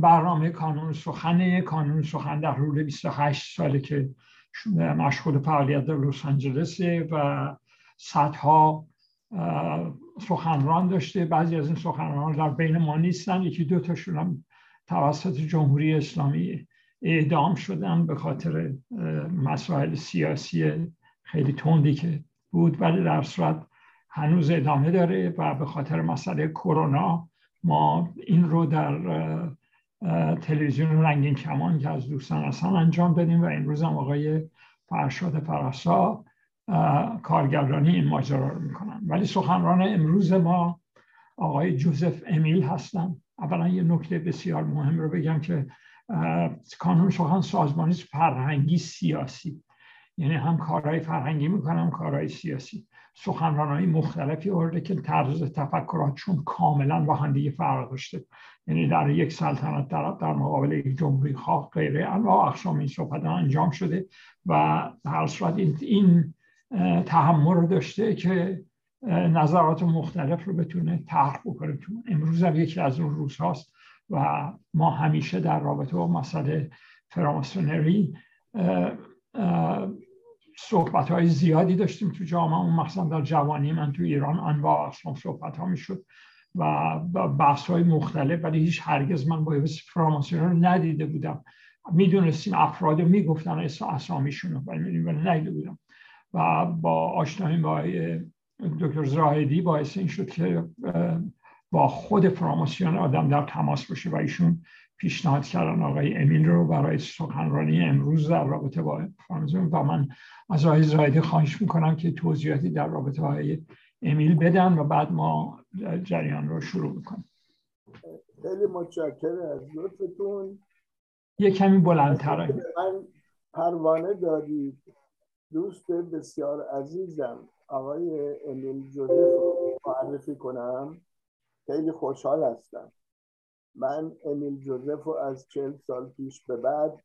برنامه کانون سخن کانون سخن در حدود 28 ساله که مشغول فعالیت در لس آنجلس و صدها سخنران داشته. بعضی از این سخنران در بین ما نیستن. یکی دو تاشون هم توسط جمهوری اسلامی اعدام شدن به خاطر مسائل سیاسی خیلی تندی که بود ولی در صورت هنوز ادامه داره و به خاطر مسئله کرونا ما این رو در تلویزیون رنگین کمان که از دوستان اصلا انجام دادیم و امروز هم آقای فرشاد فرسا کارگردانی این ماجرا رو می‌کنن. ولی سخنران امروز ما آقای جوزف امیل هستن. اولا یه نکته بسیار مهم رو بگم که کانون سخن سازمانی فرهنگی سیاسی. یعنی هم کارهای فرهنگی می‌کنم کارهای سیاسی. سخنران های مختلفی آورده که طرز تفکراتشون کاملا با هم فرق داشته. یعنی در یک سلطنت در, در مقابل یک جمهوری خواه غیره انواع اقسام این صحبت انجام شده و هر صورت این, تحمل رو داشته که نظرات مختلف رو بتونه طرح بکنه. امروز هم یکی از اون روز هاست و ما همیشه در رابطه با مسئله فراماسونری صحبت های زیادی داشتیم تو جامعه. اون مخصوصا در جوانی من تو ایران انواع اصلا صحبت ها می‌شد و بحث های مختلف ولی هیچ هرگز من با فراماسونری رو ندیده بودم. می‌دونستیم افراد رو می‌گفتن اسامیشون رو ولی ندیده بودم. و با آشنایی با دکتر زاهدی باعث این شد که با خود فراماسیون آدم در تماس باشه و ایشون پیشنهاد کردن آقای امیل رو برای سخنرانی امروز در رابطه با فراماسیون و من از آقای زاهدی خواهش می‌کنم که توضیحاتی در رابطه با امیل بدن و بعد ما جریان رو شروع می‌کنیم. خیلی متشکرم. از لطفتون یه کمی بلندتره من پروانه دادید دوست بسیار عزیزم. آقای امیل جوزف رو معرفی کنم. خیلی خوشحال هستم. من امیل جوزف رو از چل سال پیش به بعد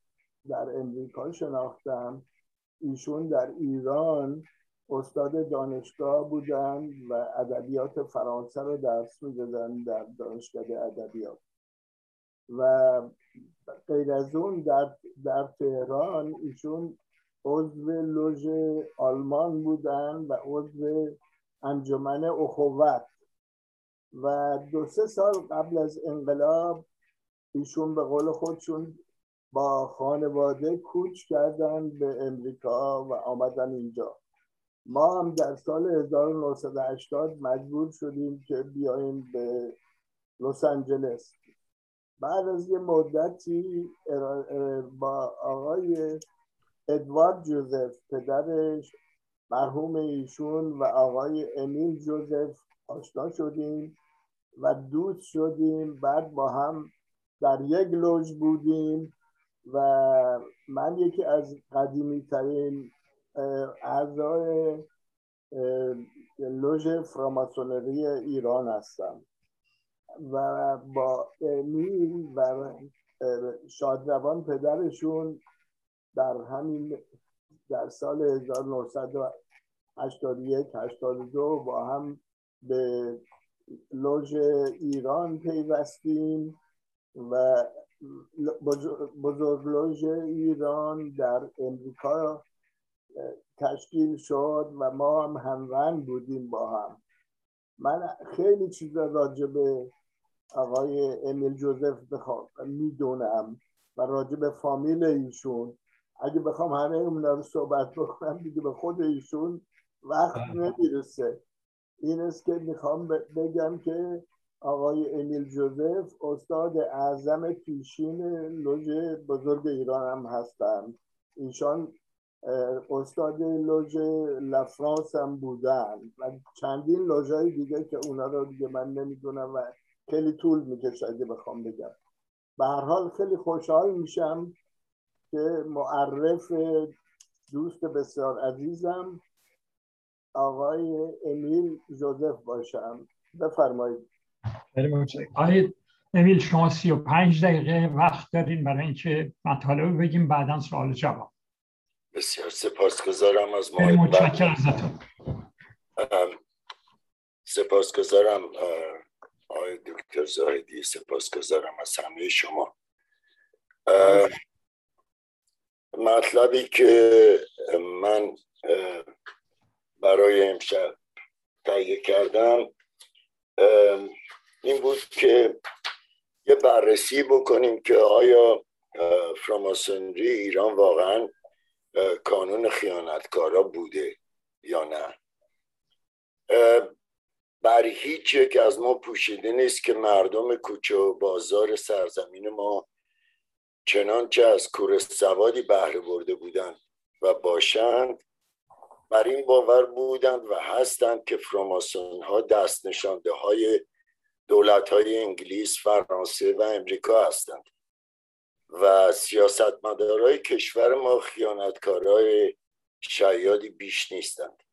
در امریکا شناختم. ایشون در ایران استاد دانشگاه بودن و ادبیات فرانسه رو درس می‌دادن در دانشگاه ادبیات. و غیر از اون در, در تهران ایشون عضو لوژ آلمان بودن و عضو انجمن اخوت. و دو سه سال قبل از انقلاب ایشون به قول خودشون با خانواده کوچ کردن به امریکا و آمدن اینجا. ما هم در سال 1980 مجبور شدیم که بیایم به لس آنجلس. بعد از یه مدتی با آقای ادوارد جوزف پدرش مرحوم ایشون و آقای امیل جوزف آشنا شدیم. و دوست شدیم. بعد با هم در یک لوژ بودیم و من یکی از قدیمی ترین اعضای لوژ فراماسونری ایران هستم. و با امیل و شادروان پدرشون در همین در سال 1981 82 با هم به لوژ ایران پیوستیم و بزرگ لوژ ایران در امریکا تشکیل شد و ما هم همرنگ بودیم با هم. من خیلی چیزا راجع به آقای امیل جوزف بخوام می‌دونم و راجع به فامیل ایشون. اگه بخوام همه اونا رو صحبت بکنم دیگه به خود ایشون وقت بله. نمی‌رسه. این است که می‌خوام بگم که آقای امیل جوزف استاد اعظم پیشین لوژ بزرگ ایران هم هستن ایشان استاد لوژ لفرانس هم بودن و چندین لوژهای دیگه که اونا رو دیگه من نمی‌دونم و خیلی طول می‌کشه اگه بخوام بگم. به هر حال خیلی خوشحال میشم که معرف دوست بسیار عزیزم. آقای امیل جوزف باشم. بفرمایید. آقای امیل شما سی و پنج دقیقه وقت دارین برای اینکه مطالب بگیم بعدا سوال جواب. بسیار سپاسگزارم از ما متشکرم ازتون. سپاسگزارم آقای دکتر زاهدی. سپاسگزارم از همه شما. مطلبی که من برای امشب تهیه کردم این بود که یه بررسی بکنیم که آیا فراماسونری ایران واقعا کانون خیانتکارا بوده یا نه. بر هیچ یک از ما پوشیده نیست که مردم کوچه و بازار سرزمین ما چنانچه از کور سوادی بهره برده بودند و باشند. بر این باور بودند و هستند که فراماسون ها دست نشانده های دولت های انگلیس، فرانسه و امریکا هستند و سیاستمدارای کشور ما خیانتکارای شیادی بیش نیستند.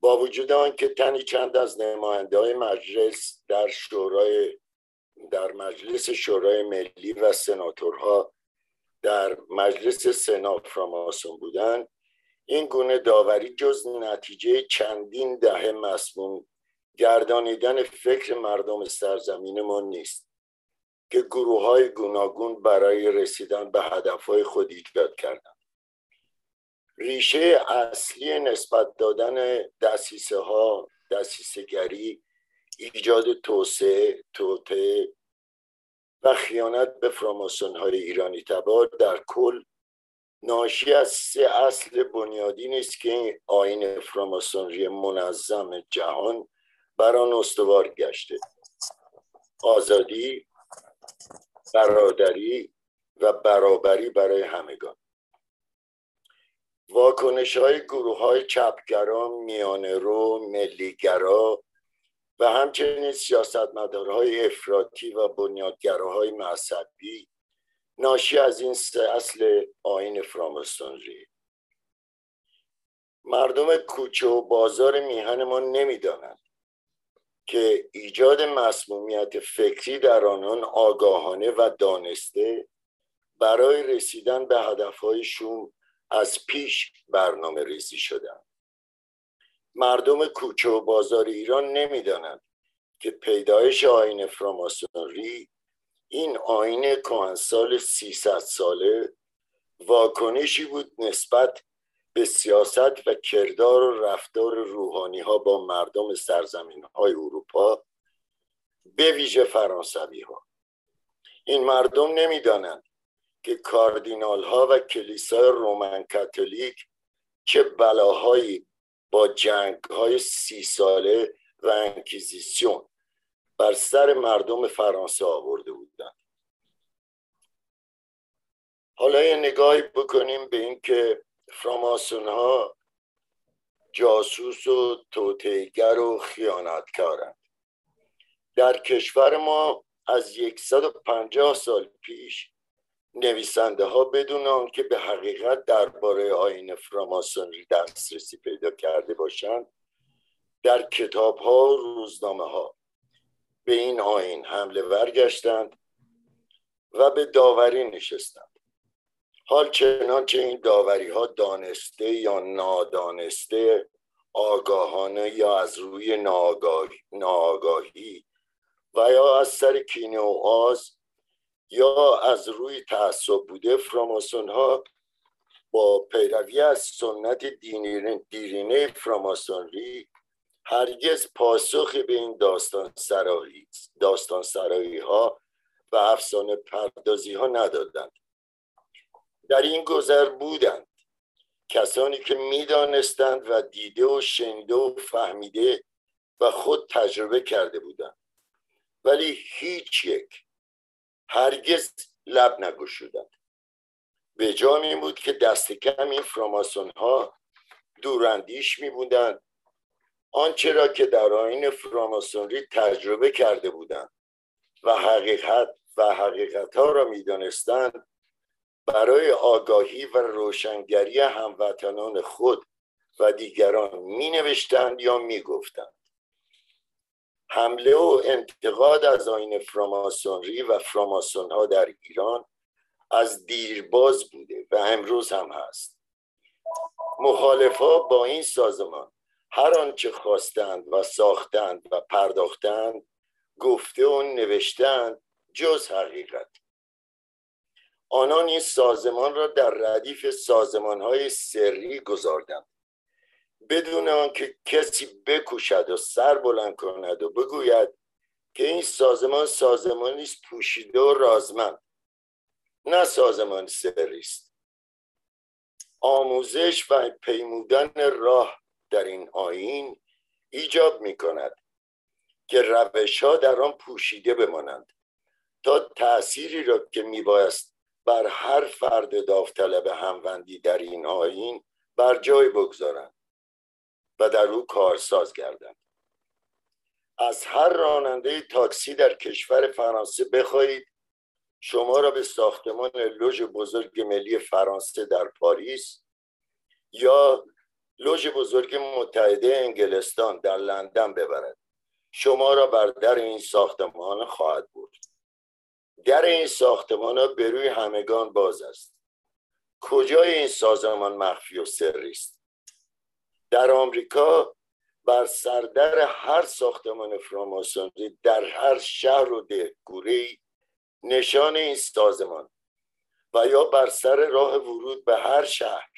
با وجود آنکه تنی چند از نماینده های مجلس در شورای در مجلس شورای ملی و سناتورها در مجلس سنا فراماسون بودند این گونه داوری جز نتیجه چندین دهه مسموم گردانیدن فکر مردم سرزمین ما نیست که گروه های گوناگون برای رسیدن به هدف های خود ایجاد کردند. ریشه اصلی نسبت دادن دستیسه ها دستیسه گری ایجاد توسعه توته و خیانت به فراماسون های ایرانی تبار در کل ناشی از سه اصل بنیادی نیست که این آین فراماسونری منظم جهان بر آن استوار گشته. آزادی برادری و برابری برای همگان. واکنش های گروه های چپگرا میانه رو ملیگرا و همچنین سیاستمدارهای افراطی و بنیادگراهای مذهبی ناشی از این سه اصل آین فرامستانری مردم کوچه و بازار میهن ما نمی‌دانند که ایجاد مسمومیت فکری در آنان آگاهانه و دانسته برای رسیدن به هدفهایشون از پیش برنامه ریزی شدن مردم کوچه و بازار ایران نمی‌دانند که پیدایش آین فراماسونری این آین کهنسال 300 ساله واکنشی بود نسبت به سیاست و کردار و رفتار روحانی ها با مردم سرزمین های اروپا به ویژه فرانسوی ها این مردم نمی‌دانند که کاردینال ها و کلیسای رومن کاتولیک چه بلاهایی با جنگ های سی ساله و انکیزیسیون بر سر مردم فرانسه آورده بودند حالا یه نگاهی بکنیم به اینکه فراماسون ها جاسوس و توتیگر و در کشور ما از 150 سال پیش نویسنده ها بدون که به حقیقت درباره آین فراماسونری دسترسی پیدا کرده باشند در کتاب ها و روزنامه ها به این آین حمله ورگشتند و به داوری نشستند. حال چنانچه این داوری ها دانسته یا نادانسته آگاهانه یا از روی ناآگاهی و یا از سر کینه و آز یا از روی تعصب بوده فراماسون ها با پیروی از سنت دیرینه فراماسونری هرگز پاسخی به این داستان سرایی, داستان سرایی ها و افسانه پردازی ها ندادند. در این گذر بودند. کسانی که می‌دانستند و دیده و شنیده و فهمیده و خود تجربه کرده بودند. ولی هیچ یک هرگز لب نگشودند. به جا بود که دست کم این فراماسون ها دوراندیش می بودند آنچه را که در آین فراماسونری تجربه کرده بودند و حقیقت و حقیقت ها را می دانستند برای آگاهی و روشنگری هموطنان خود و دیگران می نوشتند یا می گفتند حمله و انتقاد از آین فراماسونری و فراماسون ها در ایران از دیرباز بوده و امروز هم هست. مخالفا با این سازمان هر آنچه خواستند و ساختند و پرداختند گفته و نوشتند جز حقیقت. آنان این سازمان را در ردیف سازمان های سری گذاردند بدون آنکه کسی بکوشد و سر بلند کند و بگوید که این سازمان سازمانی است پوشیده و رازمند. نه سازمان سری است. آموزش و پیمودن راه در این آین ایجاب می کند که روش ها در آن پوشیده بمانند تا تأثیری را که میبایست بر هر فرد داوطلب هموندی در این آین بر جای بگذارند و در او کارساز گردند. از هر راننده تاکسی در کشور فرانسه بخواهید شما را به ساختمان لوژ بزرگ ملی فرانسه در پاریس یا لوژ بزرگ متحده انگلستان در لندن ببرد. شما را بر در این ساختمان خواهد بود در این ساختمان ها به روی همگان باز است. کجای این سازمان مخفی و سری است؟ در آمریکا بر سردر هر ساختمان فراماسونری در هر شهر و دهگوره نشان این سازمان و یا بر سر راه ورود به هر شهر.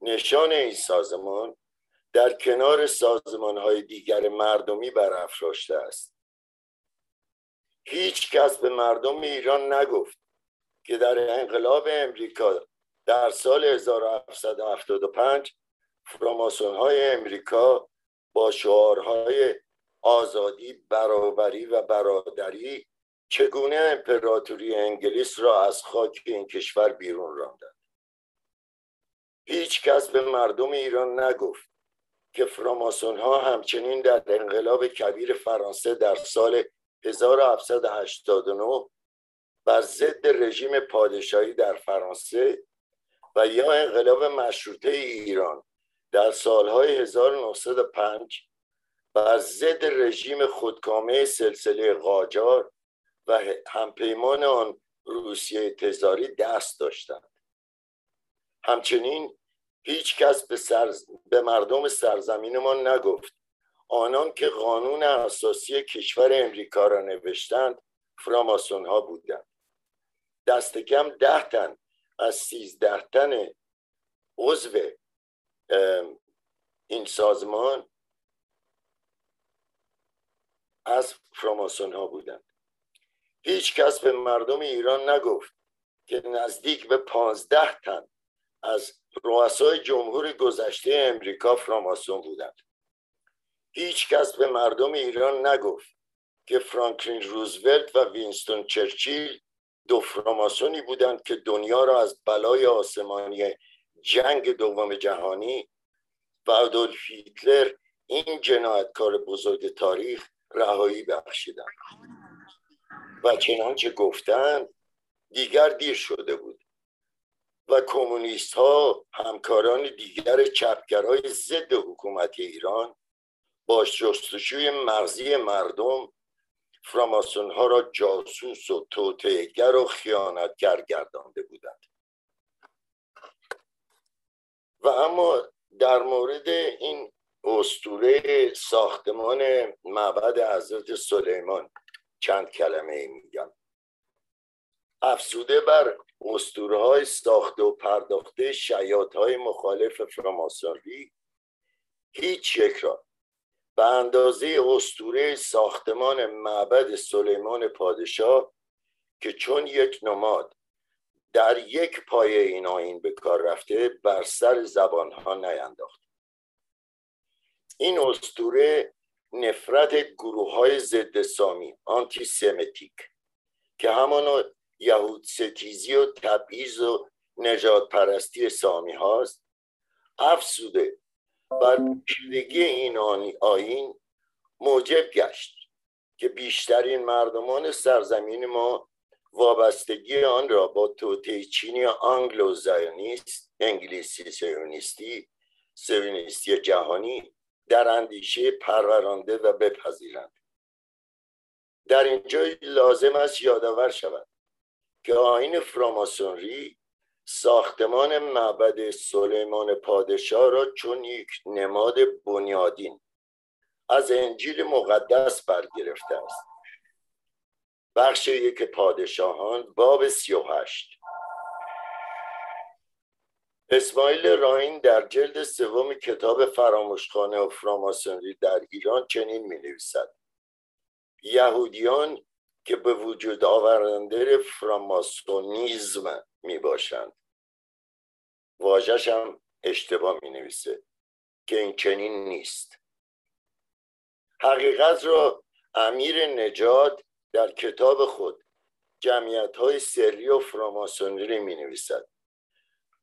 نشان این سازمان در کنار سازمان های دیگر مردمی برافراشته است. هیچ کس به مردم ایران نگفت که در انقلاب امریکا در سال 1775 فراماسون های امریکا با شعارهای آزادی برابری و برادری چگونه امپراتوری انگلیس را از خاک این کشور بیرون راندند؟ هیچ کس به مردم ایران نگفت که فراماسون ها همچنین در انقلاب کبیر فرانسه در سال 1789 بر ضد رژیم پادشاهی در فرانسه و یا انقلاب مشروطه ایران در سالهای 1905 بر ضد رژیم خودکامه سلسله قاجار و همپیمان آن روسیه تزاری دست داشتند. همچنین هیچ کس به, سر... به مردم سرزمینمان نگفت. آنان که قانون اساسی کشور امریکا را نوشتند فراماسون ها بودند. دست کم ده تن از سیزده تن عضو این سازمان از فراماسون ها بودند. هیچ کس به مردم ایران نگفت که نزدیک به پانزده تن از رؤسای جمهور گذشته امریکا فراماسون بودند. هیچ کس به مردم ایران نگفت که فرانکلین روزولت و وینستون چرچیل دو فراماسونی بودند که دنیا را از بلای آسمانی جنگ دوم جهانی و ادولف هیتلر این جنایتکار بزرگ تاریخ رهایی بخشیدند. و چنانچه گفتند دیگر دیر شده بود. و کمونیست ها همکاران دیگر چپگرای ضد حکومت ایران با جستجوی مغزی مردم فراماسون ها را جاسوس و توتهگر و خیانتگر گردانده بودند. و اما در مورد این استوره ساختمان معبد حضرت سلیمان چند کلمه میگم. افسوده بر اسطوره های ساخته و پرداخته شیاط های مخالف فراماسونری هیچ یک را به اندازه استوره ساختمان معبد سلیمان پادشاه که چون یک نماد در یک پایه این آین به کار رفته بر سر زبان ها نینداخت. این استوره نفرت گروه های ضد سامی آنتی سمتیک که همان یهود ستیزی و تبعیض و نجات پرستی سامی هاست افسوده. بر پیشدگی این آین موجب گشت که بیشترین مردمان سرزمین ما وابستگی آن را با توطعه چینی آنگلو زایونیست انگلیسی سیونیستی سیونیستی جهانی در اندیشه پرورانده و بپذیرند. در اینجا لازم است یادآور شود که آین فراماسونری ساختمان معبد سلیمان پادشاه را چون یک نماد بنیادین از انجیل مقدس برگرفته است. بخش یک پادشاهان باب سی و هشت. اسماعیل راین در جلد سوم کتاب فراموشخانه و فراماسونری در ایران چنین می نویسد یهودیان که به وجود آورنده فراماسونیزم می باشند واجهش هم اشتباه می نویسه که این چنین نیست. حقیقت را امیر نجات در کتاب خود جمعیت های سری و فراماسونری می نویسد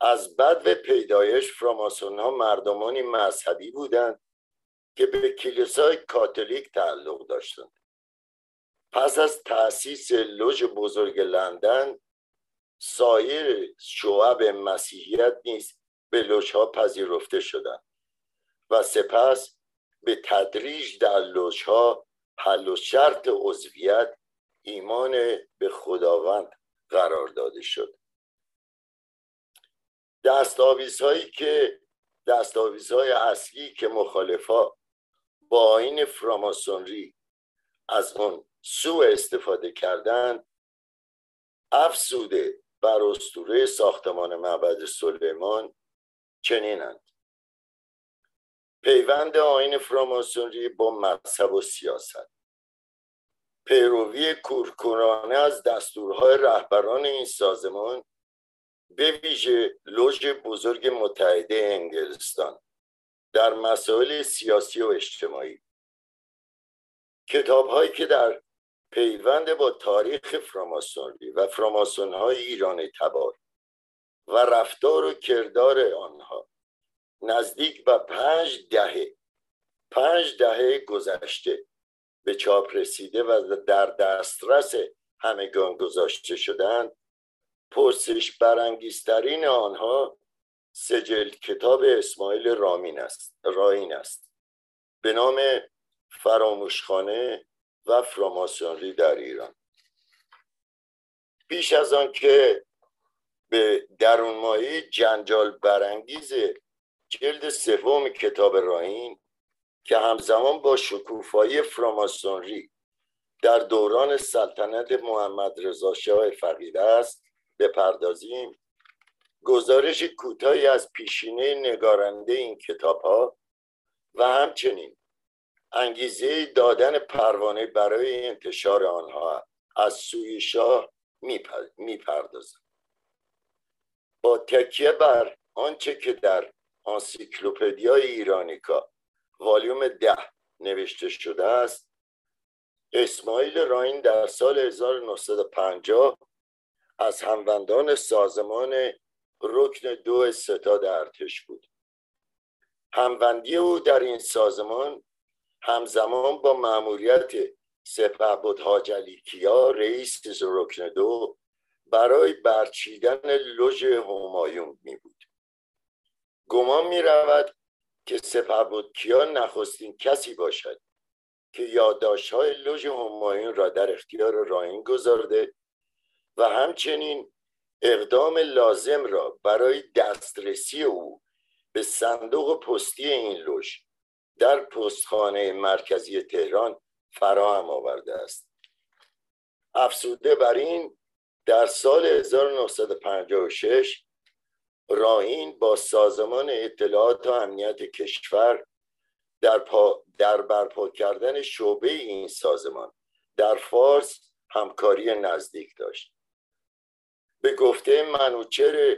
از بد و پیدایش فراماسون ها مردمانی مذهبی بودند که به کلیسای کاتولیک تعلق داشتند. پس از تأسیس لوژ بزرگ لندن سایر شعب مسیحیت نیز به لوژها پذیرفته شدند و سپس به تدریج در لوژها حل و شرط عضویت ایمان به خداوند قرار داده شد. دستاویزهایی که دستاویزهای اصلی که مخالفا با آین فراماسونری از اون سو استفاده کردن افسوده بر اسطوره ساختمان معبد سلیمان چنینند. پیوند آین فراماسونری با مذهب و سیاست. پیروی کورکورانه از دستورهای رهبران این سازمان به ویژه لوژ بزرگ متحده انگلستان در مسائل سیاسی و اجتماعی. کتاب هایی که در پیوند با تاریخ فراماسونری و فراماسون های ایران تبار و رفتار و کردار آنها نزدیک به پنج دهه پنج دهه گذشته به چاپ رسیده و در دسترس همگان گذاشته شدند پرسش برانگیزترین آنها سجل کتاب اسماعیل رامین است راین است. به نام فراموشخانه و فراماسونری در ایران. پیش از آن که به درون مایه جنجال برانگیز جلد سوم کتاب راین که همزمان با شکوفایی فراماسونری در دوران سلطنت محمد رضا شاه فقید است بپردازیم. گزارش کوتاهی از پیشینه نگارنده این کتاب ها و همچنین انگیزه دادن پروانه برای انتشار آنها از سوی شاه می‌پردازم با تکیه بر آنچه که در آنسیکلوپدیا ایرانیکا والیوم ده نوشته شده است اسماعیل راین در سال 1950 از هموندان سازمان رکن دو ستاد ارتش بود. هموندی او در این سازمان همزمان با مأموریت سپه بود حاج کیا رئیس رکن دو برای برچیدن لوژ همایون می بود. گمان می رود که سپه بود کیا نخستین کسی باشد که یادداشت های لوژ همایون را در اختیار راین گذارده و همچنین اقدام لازم را برای دسترسی او به صندوق پستی این لوژ در پستخانه مرکزی تهران فراهم آورده است. افسوده بر این در سال 1956 راهین با سازمان اطلاعات و امنیت کشور در, پا در برپا کردن شعبه این سازمان در فارس همکاری نزدیک داشت. به گفته منوچر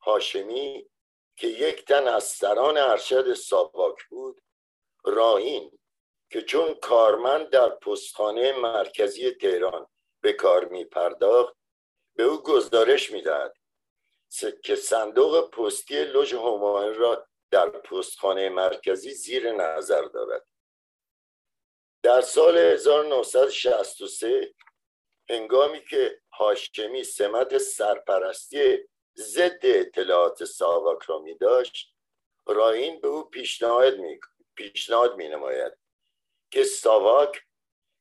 هاشمی که یک تن از سران ارشد ساواک بود راهین که چون کارمند در پستخانه مرکزی تهران به کار می پرداخت به او گزارش می‌دهد که صندوق پستی لوژ همایون را در پستخانه مرکزی زیر نظر دارد. در سال 1963 هنگامی که هاشمی سمت سرپرستی ضد اطلاعات ساواک را می داشت راین به او پیشنهاد می, پیشنهاد می نماید که ساواک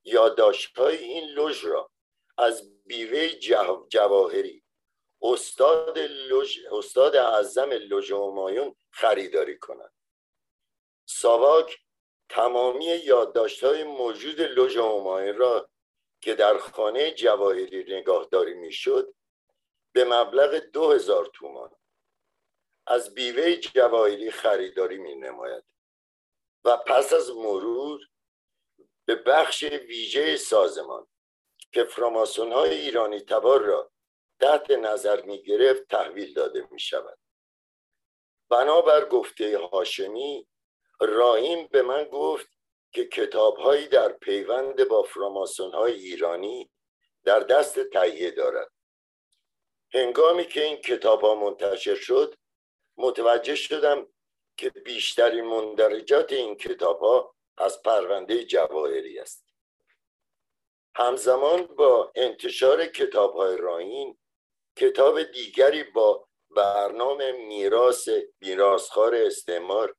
یادداشت‌های این لوژ را از بیوه جواهری استاد لوژ استاد اعظم لوژ همایون خریداری کند. ساواک تمامی یادداشت‌های موجود لوژ همایون را که در خانه جواهری نگاهداری می‌شد به مبلغ دو هزار تومان از بیوه جواهری خریداری می نماید و پس از مرور به بخش ویژه سازمان که فراماسون های ایرانی تبار را تحت نظر می گرفت تحویل داده می شود بنابر گفته هاشمی راهیم به من گفت که کتابهایی در پیوند با فراماسون های ایرانی در دست تهیه دارد. هنگامی که این کتاب ها منتشر شد متوجه شدم که بیشترین مندرجات این کتاب ها از پرونده جواهری است. همزمان با انتشار کتاب های راین کتاب دیگری با برنامه میراث میراثخوار استعمار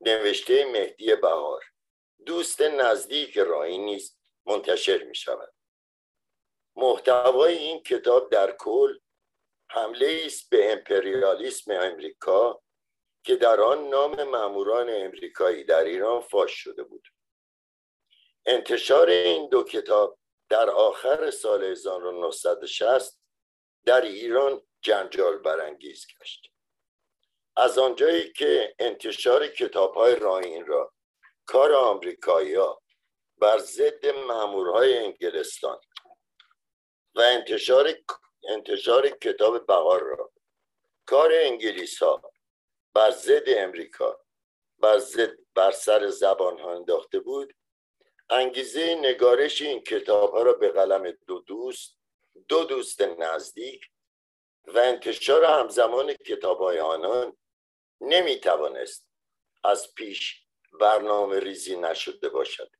نوشته مهدی بهار. دوست نزدیک راین نیست منتشر می شود محتوای این کتاب در کل حمله است به امپریالیسم امریکا که در آن نام ماموران امریکایی در ایران فاش شده بود. انتشار این دو کتاب در آخر سال 1960 در ایران جنجال برانگیز گشت. از آنجایی که انتشار کتاب های راین را کار آمریکایی ها بر ضد مامورهای انگلستان و انتشار انتشار کتاب بهار را کار انگلیس ها بر ضد امریکا بر, زد بر سر زبان ها انداخته بود. انگیزه نگارش این کتاب ها را به قلم دو دوست دو دوست نزدیک و انتشار همزمان کتاب های آنان نمی توانست از پیش برنامه ریزی نشده باشد.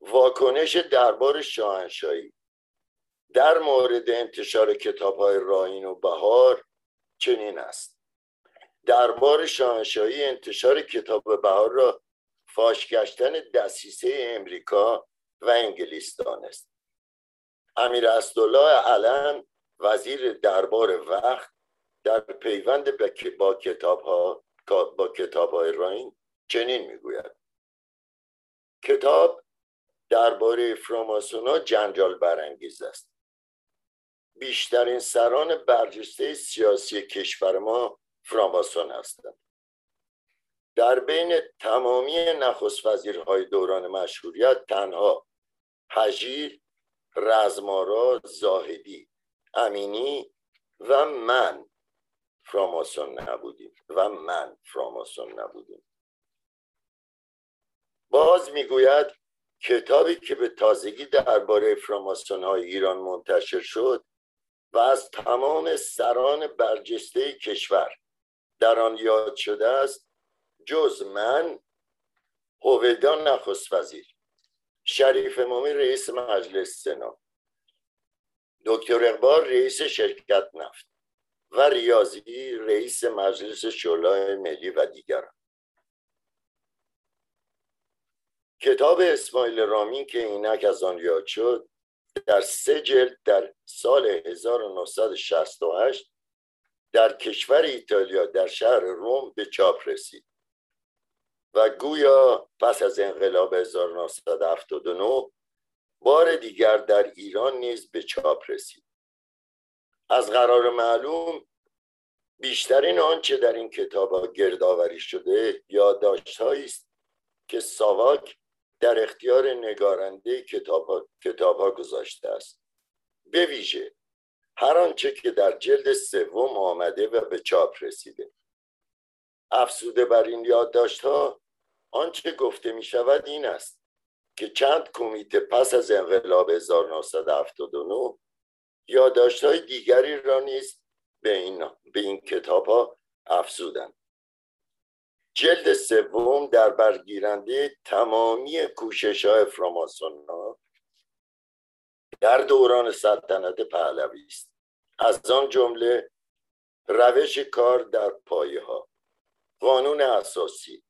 واکنش دربار شاهنشاهی در مورد انتشار کتاب های راین و بهار چنین است. دربار شاهنشاهی انتشار کتاب بهار را فاش گشتن دسیسه امریکا و انگلیس دانست امیر اسدالله علم وزیر دربار وقت در پیوند با کتاب ها با کتاب های راین چنین می‌گوید. کتاب درباره فراماسونا جنجال برانگیز است. بیشترین سران برجسته سیاسی کشور ما فراماسون هستند. در بین تمامی نخست وزیرهای دوران مشهوریت تنها حجیر، رزمارا، زاهدی، امینی و من فراماسون نبودیم و من فراماسون نبودیم. باز می‌گوید کتابی که به تازگی درباره فراماسون های ایران منتشر شد و از تمام سران برجسته کشور. در آن یاد شده است جز من هویدان نخست وزیر شریف امامی رئیس مجلس سنا دکتر اقبال رئیس شرکت نفت و ریاضی رئیس مجلس شورای ملی و دیگران. کتاب اسماعیل رامین که اینک از آن یاد شد در سه جلد در سال 1968 در کشور ایتالیا در شهر روم به چاپ رسید. و گویا پس از انقلاب 1979 بار دیگر در ایران نیز به چاپ رسید. از قرار معلوم بیشترین آنچه در این کتاب گردآوری شده یادداشتهایی است که ساواک در اختیار نگارنده کتاب ها, کتاب ها گذاشته است. به ویژه هر آنچه که در جلد سوم آمده و به چاپ رسیده. افسوده بر این یادداشت ها آنچه گفته می شود این است که چند کمیته پس از انقلاب 1979 یادداشت های دیگری را نیز به این, به این کتاب ها افزودند. جلد سوم در برگیرنده تمامی کوشش های فراماسون در دوران سلطنت پهلوی است. از آن جمله روش کار در پایه ها قانون اساسی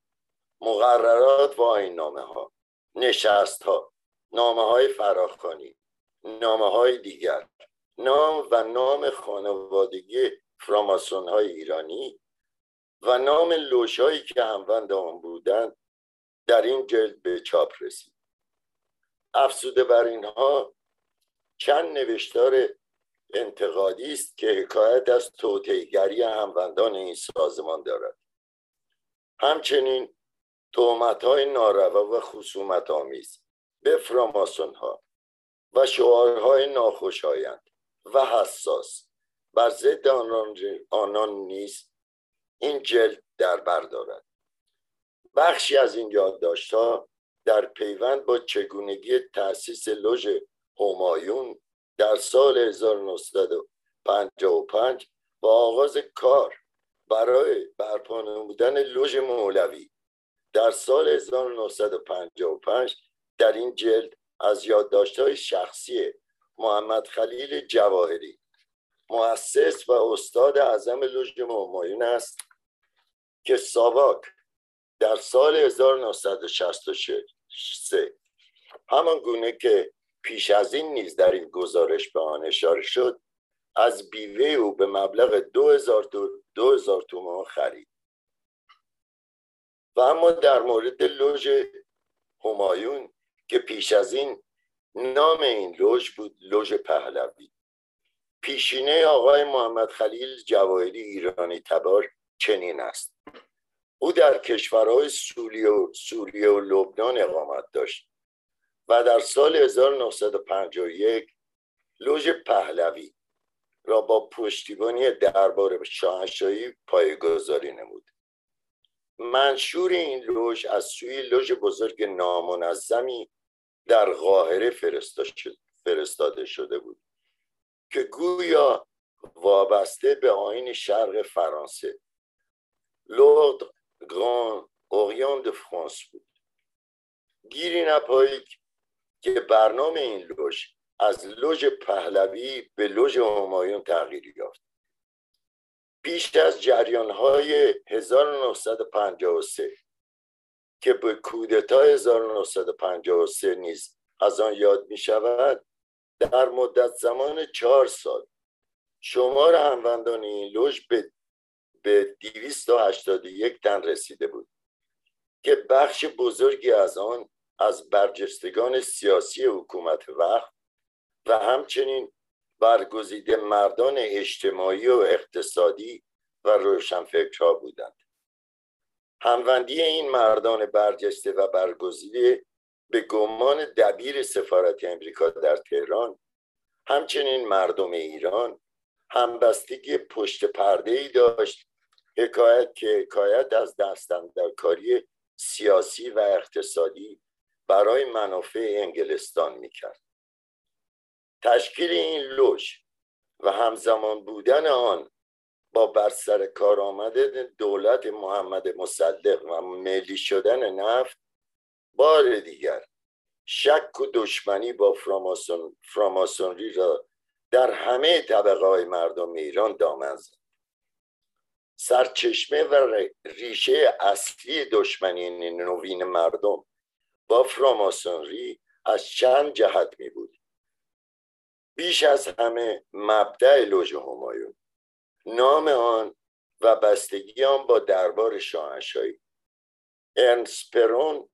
مقررات و نامه ها نشست ها نامه های فراخانی نامه های دیگر نام و نام خانوادگی فراماسون های ایرانی و نام لوشهایی که هموند آن بودند در این جلد به چاپ رسید. افزوده بر اینها چند نوشتار انتقادی است که حکایت از توتیگری هموندان این سازمان دارد. همچنین تومت های ناروا و خصومت آمیز به فراماسون ها و شعارهای ناخوشایند و حساس بر ضد آنان نیز این جلد در بر دارد. بخشی از این یادداشتها در پیوند با چگونگی تأسیس لوژ همایون در سال 1955 با آغاز کار برای برپا نمودن لوژ مولوی در سال 1955 در این جلد از یادداشت‌های شخصی محمد خلیل جواهری مؤسس و استاد اعظم لوژ همایون است که ساواک در سال 1963 همان گونه که پیش از این نیز در این گزارش به آن اشاره شد از بیوه او به مبلغ دو هزار, دو هزار تومان خرید. و اما در مورد لوژ همایون که پیش از این نام این لوژ بود لوژ پهلوی. پیشینه آقای محمد خلیل جواهری ایرانی تبار چنین است. او در کشورهای سوریه و, سوریه و لبنان اقامت داشت و در سال 1951 لوژ پهلوی را با پشتیبانی دربار شاهنشاهی پایگذاری نمود. منشور این لوژ از سوی لوژ بزرگ نامنظمی در قاهره فرستاده شده بود که گویا وابسته به آین شرق فرانسه. لورد گران اوریان د فرانس بود. گیری نپایید که برنامه این لوژ از لوژ پهلوی به لوژ همایون تغییر یافت. پیش از جریان های 1953 که به کودتا 1953 نیز از آن یاد می شود در مدت زمان چهار سال شمار هموندان این لوژ به به 281 تن رسیده بود که بخش بزرگی از آن از برجستگان سیاسی حکومت وقت و همچنین برگزیده مردان اجتماعی و اقتصادی و روشنفکرها بودند. هموندی این مردان برجسته و برگزیده به گمان دبیر سفارت امریکا در تهران همچنین مردم ایران همبستگی پشت پرده ای داشت حکایت که حکایت از کاری سیاسی و اقتصادی برای منافع انگلستان می‌کرد. تشکیل این لوژ و همزمان بودن آن با بر سر کار آمده دولت محمد مصدق و ملی شدن نفت بار دیگر شک و دشمنی با فراماسون فراماسونری را در همه طبقه های مردم ایران دامن زد. سرچشمه و ریشه اصلی دشمنی نوین مردم با فراماسونری از چند جهت می بود بیش از همه مبدع لوژ همایون. نام آن و بستگی آن با دربار شاهنشاهی. ارنس پرون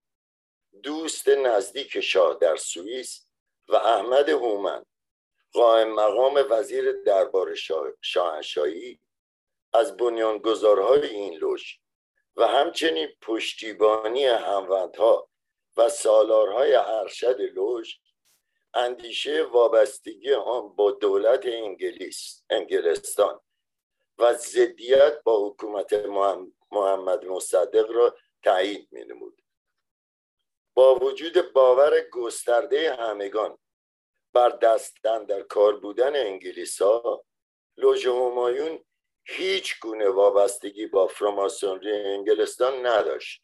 دوست نزدیک شاه در سوئیس و احمد هومن قائم مقام وزیر دربار شاهنشاهی از بنیانگذارهای این لوژ و همچنین پشتیبانی هموندها و سالارهای ارشد لوژ اندیشه وابستگی آن با دولت انگلیس انگلستان و ضدیت با حکومت محمد مصدق را تایید می نمود. با وجود باور گسترده همگان بر دستن در کار بودن انگلیس ها لوژ همایون هیچ گونه وابستگی با فراماسونری انگلستان نداشت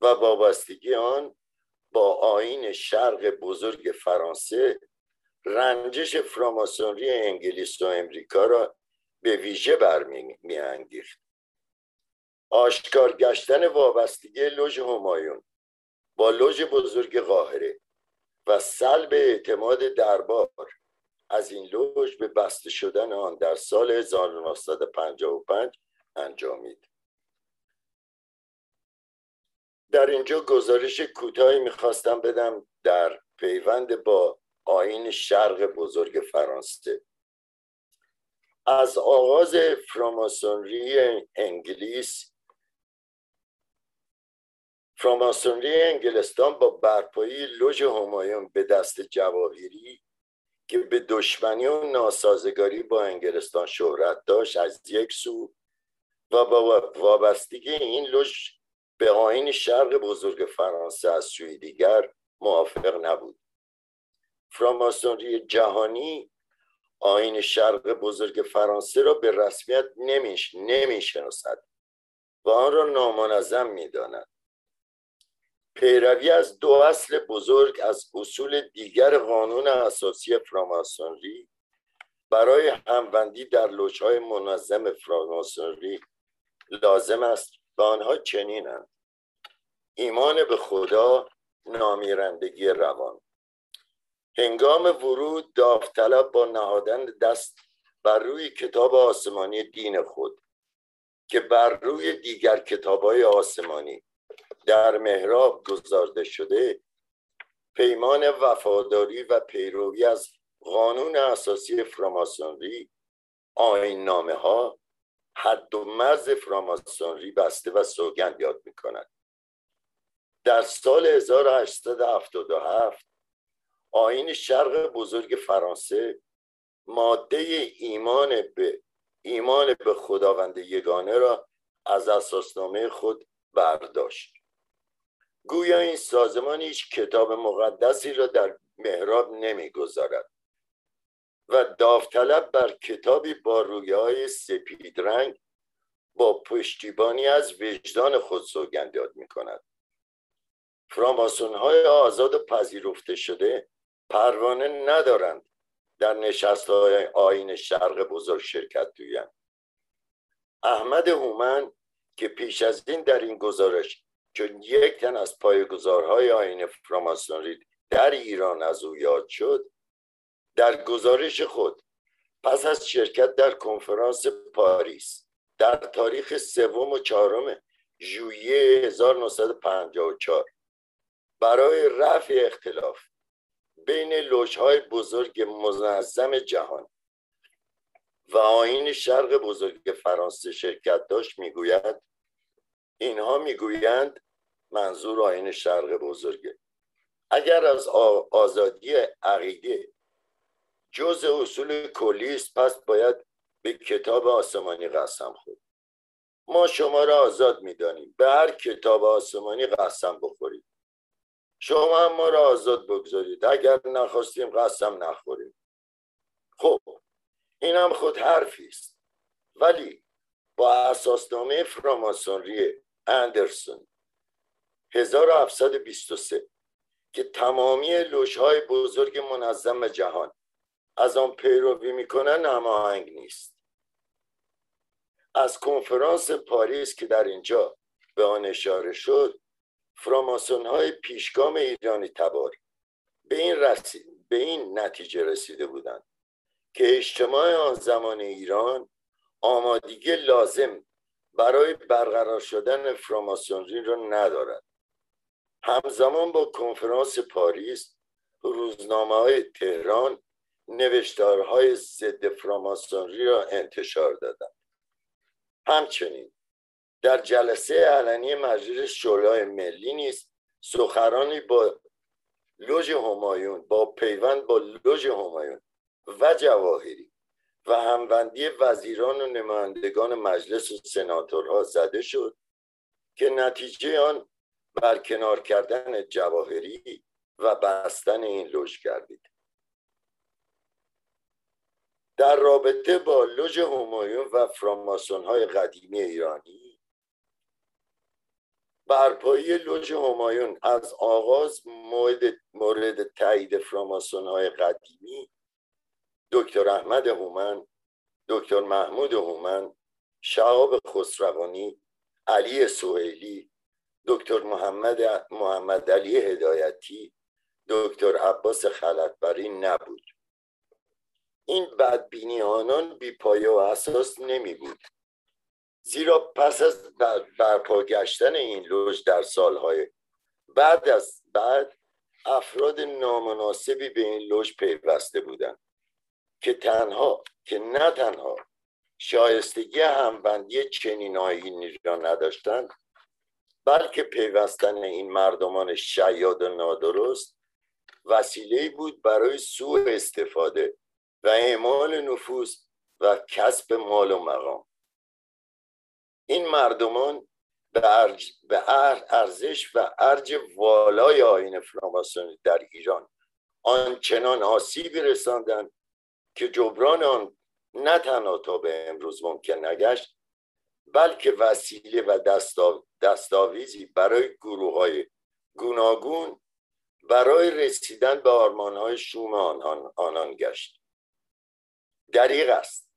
و وابستگی آن با آین شرق بزرگ فرانسه رنجش فراماسونری انگلیس و امریکا را به ویژه برمیانگیخت. آشکار گشتن وابستگی لوژ همایون با لوژ بزرگ قاهره و سلب اعتماد دربار از این لوژ به بسته شدن آن در سال 1955 انجامید. در اینجا گزارش کوتاهی می‌خواستم بدم در پیوند با آین شرق بزرگ فرانسه. از آغاز فراماسونری انگلیس فراماسونری انگلستان با برپایی لوژ همایون به دست جواهری که به دشمنی و ناسازگاری با انگلستان شهرت داشت از یک سو و با وابستگی این لوژ به آین شرق بزرگ فرانسه از سوی دیگر موافق نبود فراماسونری جهانی آین شرق بزرگ فرانسه را به رسمیت نمی شناسد و آن را نامنظم می داند. پیروی از دو اصل بزرگ از اصول دیگر قانون اساسی فراماسونری برای هموندی در لوچهای منظم فراماسونری لازم است و آنها چنینند. ایمان به خدا نامیرندگی روان. هنگام ورود داوطلب با نهادن دست بر روی کتاب آسمانی دین خود که بر روی دیگر کتاب های آسمانی در محراب گذارده شده پیمان وفاداری و پیروی از قانون اساسی فراماسونری آین نامه ها حد و مرز فراماسونری بسته و سوگند یاد می کند در سال 1877 آین شرق بزرگ فرانسه ماده ایمان به ایمان به خداوند یگانه را از اساسنامه خود برداشت. گویا این سازمان هیچ کتاب مقدسی را در محراب نمی‌گذارد و داوطلب بر کتابی با رویه های سپید رنگ با پشتیبانی از وجدان خود سوگند می کند فراماسون های آزاد و پذیرفته شده پروانه ندارند در نشست های آین شرق بزرگ شرکت دویند احمد هومن که پیش از این در این گزارش چون یک تن از پایگزارهای آین فراماسونری در ایران از او یاد شد در گزارش خود پس از شرکت در کنفرانس پاریس در تاریخ سوم و چهارم ژوئیه 1954 برای رفع اختلاف بین لوژهای بزرگ منظم جهان و آین شرق بزرگ فرانسه شرکت داشت می‌گوید اینها می‌گویند منظور آین شرق بزرگه. اگر از آزادی عقیده جز اصول کلی است پس باید به کتاب آسمانی قسم خورد ما شما را آزاد می‌دانیم. به هر کتاب آسمانی قسم بخورید شما هم ما را آزاد بگذارید. اگر نخواستیم قسم نخوریم. خب این هم خود حرفی است. ولی با اساسنامه فراماسونری اندرسون 1723 که تمامی لوشهای بزرگ منظم جهان از آن پیروی می‌کنن هماهنگ نیست. از کنفرانس پاریس که در اینجا به آن اشاره شد فراماسون های پیشگام ایرانی تبار به این, رسید، به این نتیجه رسیده بودند که اجتماع آن زمان ایران آمادگی لازم برای برقرار شدن فراماسونری را ندارد. همزمان با کنفرانس پاریس روزنامه های تهران نوشتارهای ضد فراماسونری را انتشار دادند. همچنین در جلسه علنی مجلس شورای ملی نیز سخرانی با لوژ همایون با پیوند با لوژ همایون و جواهری و هموندی وزیران و نمایندگان مجلس و سناتورها زده شد که نتیجه آن برکنار کردن جواهری و بستن این لوژ گردید. در رابطه با لوژ همایون و فراماسون های قدیمی ایرانی برپایی لوژ همایون از آغاز مورد, مورد تایید فراماسون های قدیمی دکتر احمد هومن دکتر محمود هومن شهاب خسروانی علی سوئیلی دکتر محمد محمد علی هدایتی دکتر عباس خلطبری نبود. این بدبینی آنان بی پایه و اساس نمی بود. زیرا پس از برپا گشتن این لوژ در سالهای بعد از بعد افراد نامناسبی به این لوژ پیوسته بودند که تنها که نه تنها شایستگی همبندی چنین آینی را نداشتند بلکه پیوستن این مردمان شیاد و نادرست وسیله بود برای سوء استفاده و اعمال نفوذ و کسب مال و مقام. این مردمان به ارزش و ارج والای آین فراماسونی در ایران آنچنان آسیبی رساندند که جبران آن نه تنها تا به امروز ممکن نگشت بلکه وسیله و دستاویزی برای گروه های گوناگون برای رسیدن به آرمان های شوم آنان, آنان گشت. دریغ است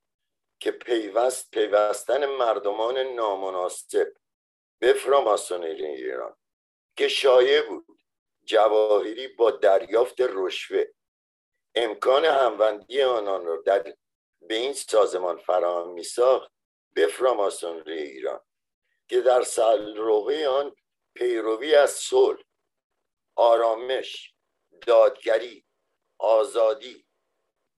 که پیوست پیوستن مردمان نامناسب به فراماسونری ایران که شایع بود جواهری با دریافت رشوه امکان هموندی آنان را در به این سازمان فراهم میساخت به فراماسونری ایران که در سلروه آن پیروی از صلح آرامش دادگری آزادی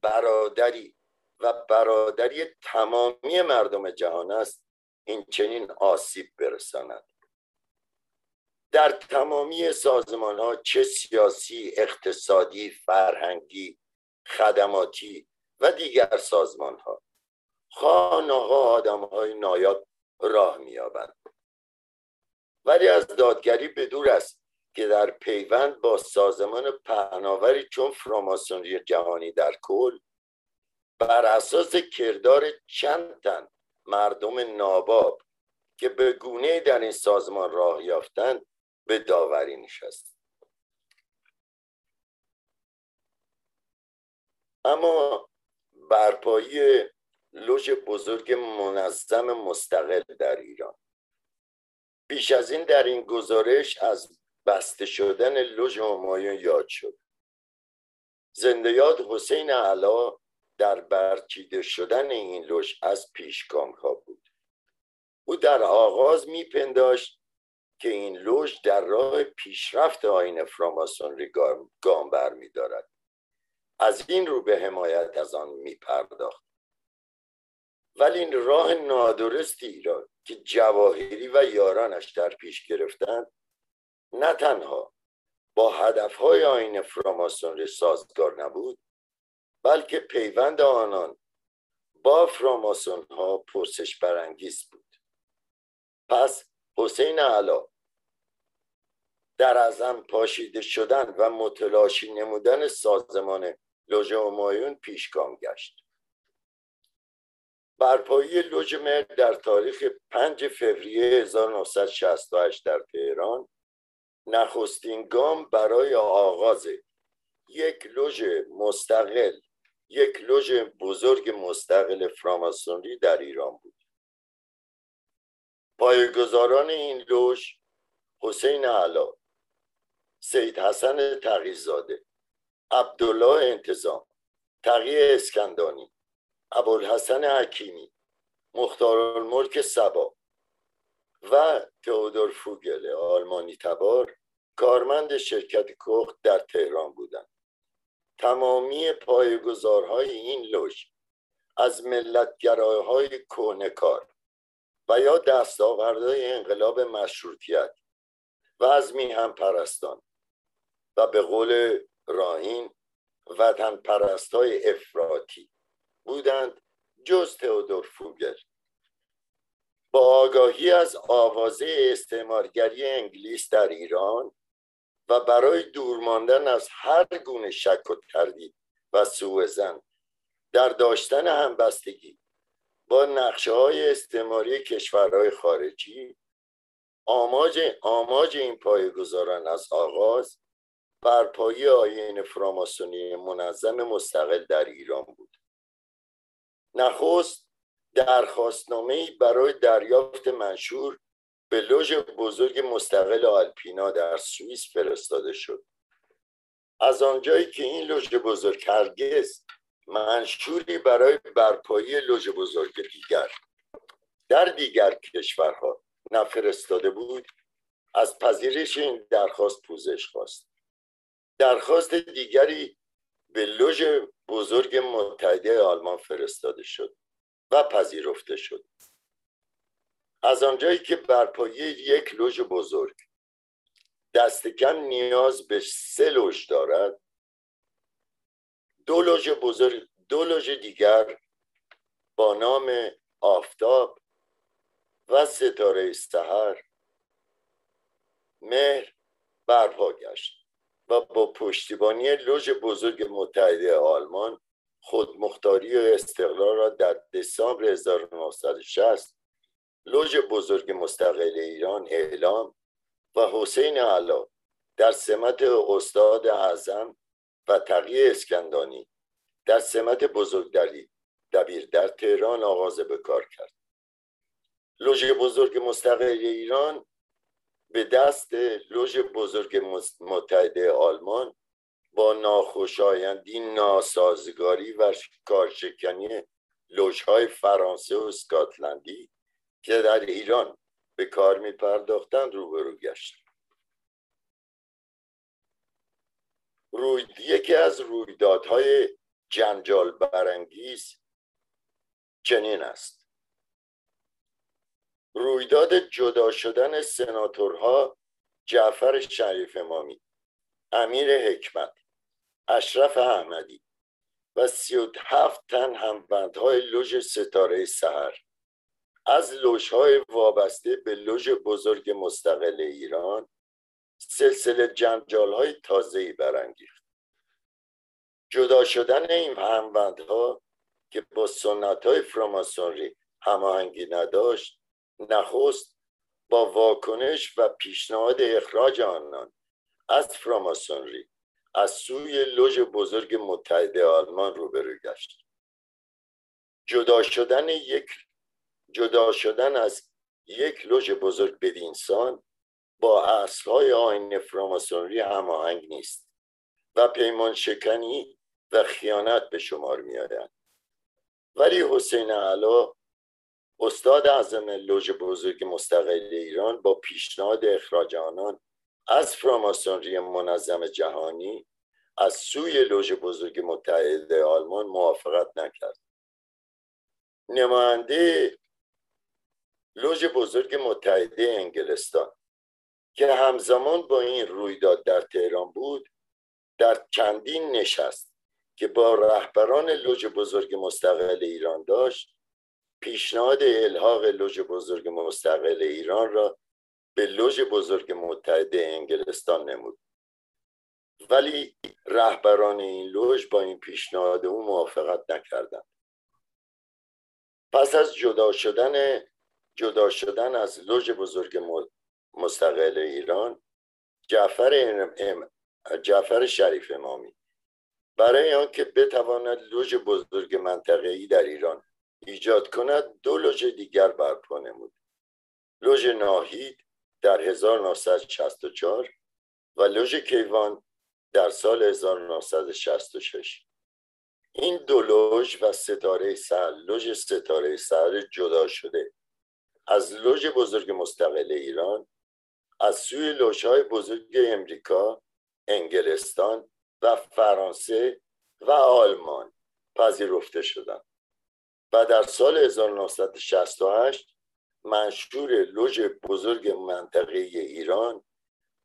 برادری و برادری تمامی مردم جهان است این چنین آسیب برساند. در تمامی سازمان ها چه سیاسی اقتصادی فرهنگی خدماتی و دیگر سازمان ها خانه ها آدم های نایاب راه میابند ولی از دادگری به دور است که در پیوند با سازمان پهناوری چون فراماسونری جهانی در کل بر اساس کردار چند تن مردم ناباب که به گونه در این سازمان راه یافتند به داوری نشست. اما برپایی لوژ بزرگ منظم مستقل در ایران بیش از این در این گزارش از بسته شدن لوژ همایون یاد شد زنده یاد حسین علا در برچیده شدن این لوژ از پیشگام ها بود او در آغاز میپنداشت که این لوژ در راه پیشرفت آین فراماسونری گام بر می دارد. از این رو به حمایت از آن می پرداخت. ولی این راه نادرستی را که جواهری و یارانش در پیش گرفتند نه تنها با هدفهای آین فراماسونری سازگار نبود بلکه پیوند آنان با فراماسون ها پرسش برانگیز بود. پس حسین علا در ازم پاشیده شدن و متلاشی نمودن سازمان لوژ همایون پیشگام گشت. برپایی لوژ مر در تاریخ 5 فوریه 1968 در تهران نخستین گام برای آغاز یک لوژ مستقل یک لوژ بزرگ مستقل فراماسونری در ایران بود. پایگزاران این لوژ حسین علا سید حسن تقیزاده عبدالله انتظام تقی اسکندانی ابوالحسن حکیمی مختار الملک سبا و تئودور فوگل آلمانی تبار کارمند شرکت کوخ در تهران بودند. تمامی پایگزارهای این لوژ از ملتگرایهای کار و یا دستاوردهای انقلاب مشروطیت و از میهم پرستان و به قول راهین وطن پرست های افراتی بودند جز تئودور فوگل با آگاهی از آوازه استعمارگری انگلیس در ایران و برای دور ماندن از هر گونه شک و تردید و سوء زن در داشتن همبستگی با نقشه های استعماری کشورهای خارجی آماج, آماج این پایگزاران از آغاز برپایی آین فراماسونی منظم مستقل در ایران بود. نخست درخواستنامه برای دریافت منشور به لوژ بزرگ مستقل آلپینا در سوئیس فرستاده شد. از آنجایی که این لوژ بزرگ هرگز منشوری برای برپایی لوژ بزرگ دیگر در دیگر کشورها نفرستاده بود از پذیرش این درخواست پوزش خواست. درخواست دیگری به لوژ بزرگ متحده آلمان فرستاده شد و پذیرفته شد. از آنجایی که برپایی یک لوژ بزرگ دست کم نیاز به سه لوژ دارد دو لوژ بزرگ دو لوژ دیگر با نام آفتاب و ستاره سحر مهر برپا گشت. و با پشتیبانی لوژ بزرگ متحده آلمان خودمختاری و استقلال را در دسامبر 1960 لوژ بزرگ مستقل ایران اعلام و حسین علا در سمت استاد اعظم و تقیه اسکندانی در سمت بزرگدری دبیر در تهران آغاز به کار کرد. لوژ بزرگ مستقل ایران به دست لوژ بزرگ متحده آلمان با ناخوشایندی ناسازگاری و کارشکنی لوژهای فرانسه و اسکاتلندی که در ایران به کار می پرداختند روبرو گشت روی یکی از رویدادهای جنجال برانگیز چنین است. رویداد جدا شدن سناتورها جعفر شریف امامی امیر حکمت اشرف احمدی و سی و هفت تن همبندهای لوژ ستاره سهر از لوژهای وابسته به لوژ بزرگ مستقل ایران سلسله جنجال های تازه‌ای برانگیخت. جدا شدن این همبندها که با سنت های فراماسونری هماهنگی نداشت نخست با واکنش و پیشنهاد اخراج آنان از فراماسونری از سوی لوژ بزرگ متحده آلمان روبرو گشت. جدا شدن یک جدا شدن از یک لوژ بزرگ بدینسان با اصلهای آین فراماسونری هماهنگ نیست و پیمان شکنی و خیانت به شمار می ولی حسین علا استاد اعظم لوژ بزرگ مستقل ایران با پیشنهاد اخراج آنان از فراماسونری منظم جهانی از سوی لوژ بزرگ متحده آلمان موافقت نکرد. نماینده لوژ بزرگ متحده انگلستان که همزمان با این رویداد در تهران بود در چندین نشست که با رهبران لوژ بزرگ مستقل ایران داشت پیشنهاد الحاق لوژ بزرگ مستقل ایران را به لوژ بزرگ متحده انگلستان نمود. ولی رهبران این لوژ با این پیشنهاد او موافقت نکردند. پس از جدا شدن جدا شدن از لوژ بزرگ مستقل ایران جعفر, جعفر شریف امامی برای آنکه بتواند لوژ بزرگ منطقه‌ای در ایران ایجاد کند دو لوژ دیگر برپا نمود. لوژ ناهید در 1964 و لوژ کیوان در سال 1966 این دو لوژ و ستاره سحر لوژ ستاره سحر جدا شده. از لوژ بزرگ مستقل ایران از سوی لوژهای بزرگ امریکا انگلستان و فرانسه و آلمان پذیرفته شدند. و در سال 1968 منشور لوژ بزرگ منطقه ایران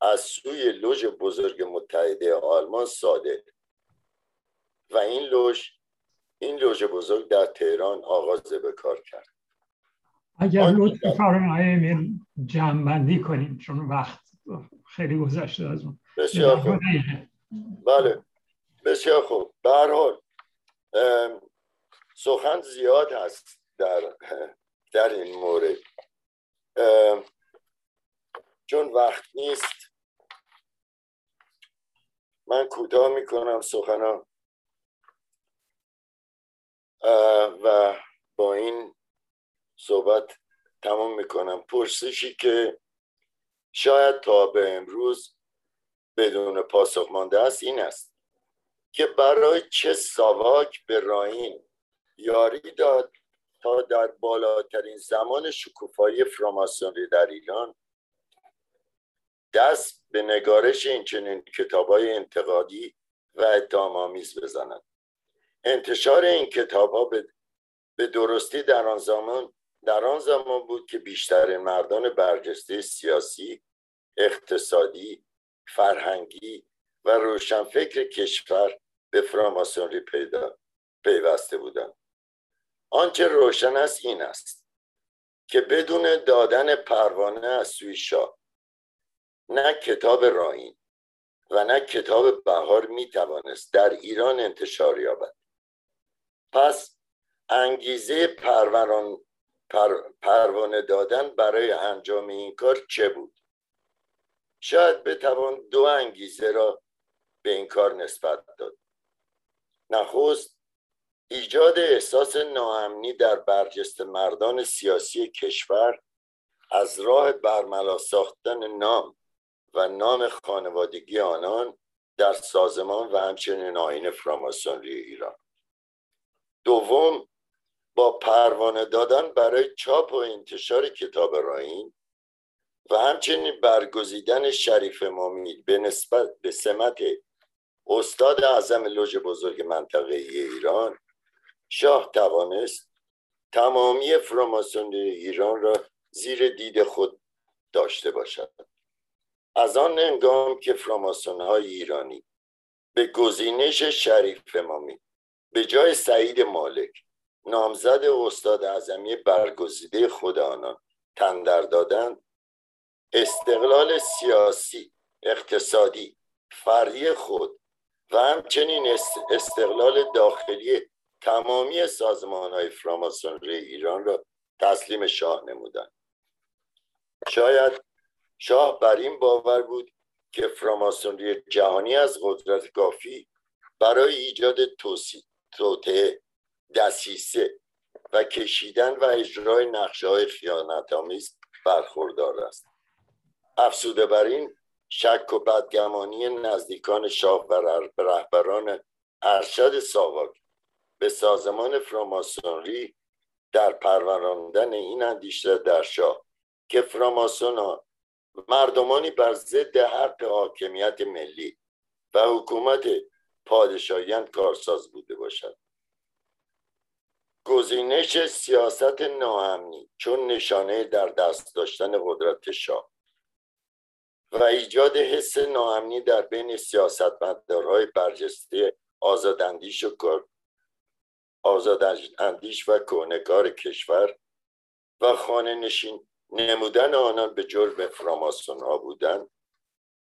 از سوی لوژ بزرگ متحده آلمان صادر و این لوژ این لوژ بزرگ در تهران آغاز به کار کرد. اگر لطف فرمایید جمع کنیم چون وقت خیلی گذشته از اون. بسیار خوب. بله. بسیار خوب. به حال سخن زیاد هست در در این مورد. چون وقت نیست من کوتاه می‌کنم سخنا و با این صحبت تمام می‌کنم. پرسشی که شاید تا به امروز بدون پاسخ مانده است این است که برای چه ساواک به راین یاری داد تا در بالاترین زمان شکوفایی فراماسونری در ایران. دست به نگارش این چنین کتاب های انتقادی و اتهامآمیز بزنند انتشار این کتاب ها به درستی در آن زمان در آن زمان بود که بیشتر مردان برجسته سیاسی اقتصادی فرهنگی و روشنفکر کشور به فراماسونری پیدا پیوسته بودند. آنچه روشن است این است که بدون دادن پروانه از سوی شاه نه کتاب راین و نه کتاب بهار می توانست در ایران انتشار یابد. پس انگیزه پروران پروانه دادن برای انجام این کار چه بود؟ شاید بتوان دو انگیزه را به این کار نسبت داد. نخست ایجاد احساس ناامنی در برجست مردان سیاسی کشور از راه برملا ساختن نام و نام خانوادگی آنان در سازمان و همچنین آین فراماسونری ایران. دوم با پروانه دادن برای چاپ و انتشار کتاب راین و همچنین برگزیدن شریف مامید به نسبت به سمت استاد اعظم لوژ بزرگ منطقه ایران شاه توانست تمامی فراماسونری ایران را زیر دید خود داشته باشد. از آن انگام که فراماسون های ایرانی به گزینش شریف امامی به جای سعید مالک نامزد استاد اعظمی برگزیده خود آنان تندر دادند استقلال سیاسی اقتصادی فردی خود و همچنین استقلال داخلی تمامی سازمان های فراماسونری ایران را تسلیم شاه نمودند. شاید شاه بر این باور بود که فراماسونری جهانی از قدرت کافی برای ایجاد توطعه دسیسه و کشیدن و اجرای نقشه های خیانت آمیز برخوردار است. افسوده بر این شک و بدگمانی نزدیکان شاه و رهبران ارشد ساواک به سازمان فراماسونری در پروراندن این اندیشه در شاه که فراماسون مردمانی بر ضد حق حاکمیت ملی و حکومت پادشاهیان کارساز بوده باشد. گزینش سیاست ناامنی چون نشانه در دست داشتن قدرت شاه و ایجاد حس ناامنی در بین سیاستمدارهای برجسته آزاداندیش و آزاداندیش و کهنکار کشور و خانه نشین نمودن آنان به جرم فراماسون ها بودن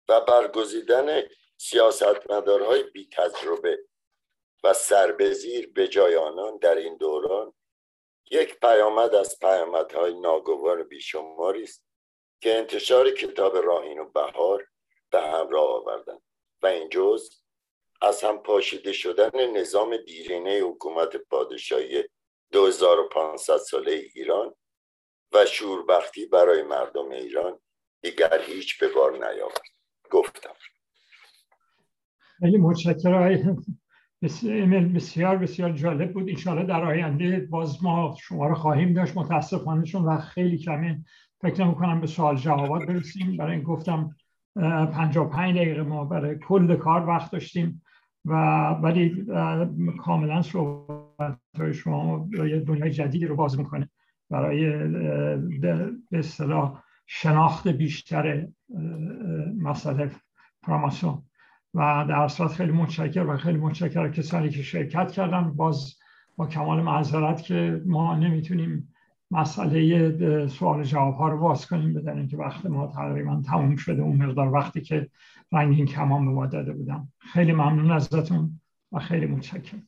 و برگزیدن سیاستمدارهای بی تجربه و سربزیر به جای آنان در این دوران یک پیامد از پیامدهای ناگوار بیشماری است که انتشار کتاب راهین و بهار به همراه آوردند. و این جز از هم پاشیده شدن نظام دیرینه حکومت پادشاهی 2500 ساله ایران و شوربختی برای مردم ایران دیگر هیچ به بار نیاورد. گفتم. خیلی متشکرم. بسیار بسیار جالب بود. انشاءالله در آینده باز ما شما رو خواهیم داشت. متاسفانه چون وقت خیلی کمه. فکر کنم به سوال جوابات برسیم. برای این گفتم 55 دقیقه ما برای کل کار وقت داشتیم. و ولی کاملا صحبت های شما یه دنیای جدیدی رو باز می‌کنه. برای به اصطلاح شناخت بیشتر مسئله فراماسون و در صورت خیلی متشکر و خیلی متشکر کسانی که شرکت کردن. باز با کمال معذرت که ما نمی‌تونیم مسئله سوال جواب ها رو باز کنیم بدن اینکه وقت ما تقریبا تموم شده. اون مقدار وقتی که رنگین کمان به ما داده بودم خیلی ممنون ازتون و خیلی متشکرم.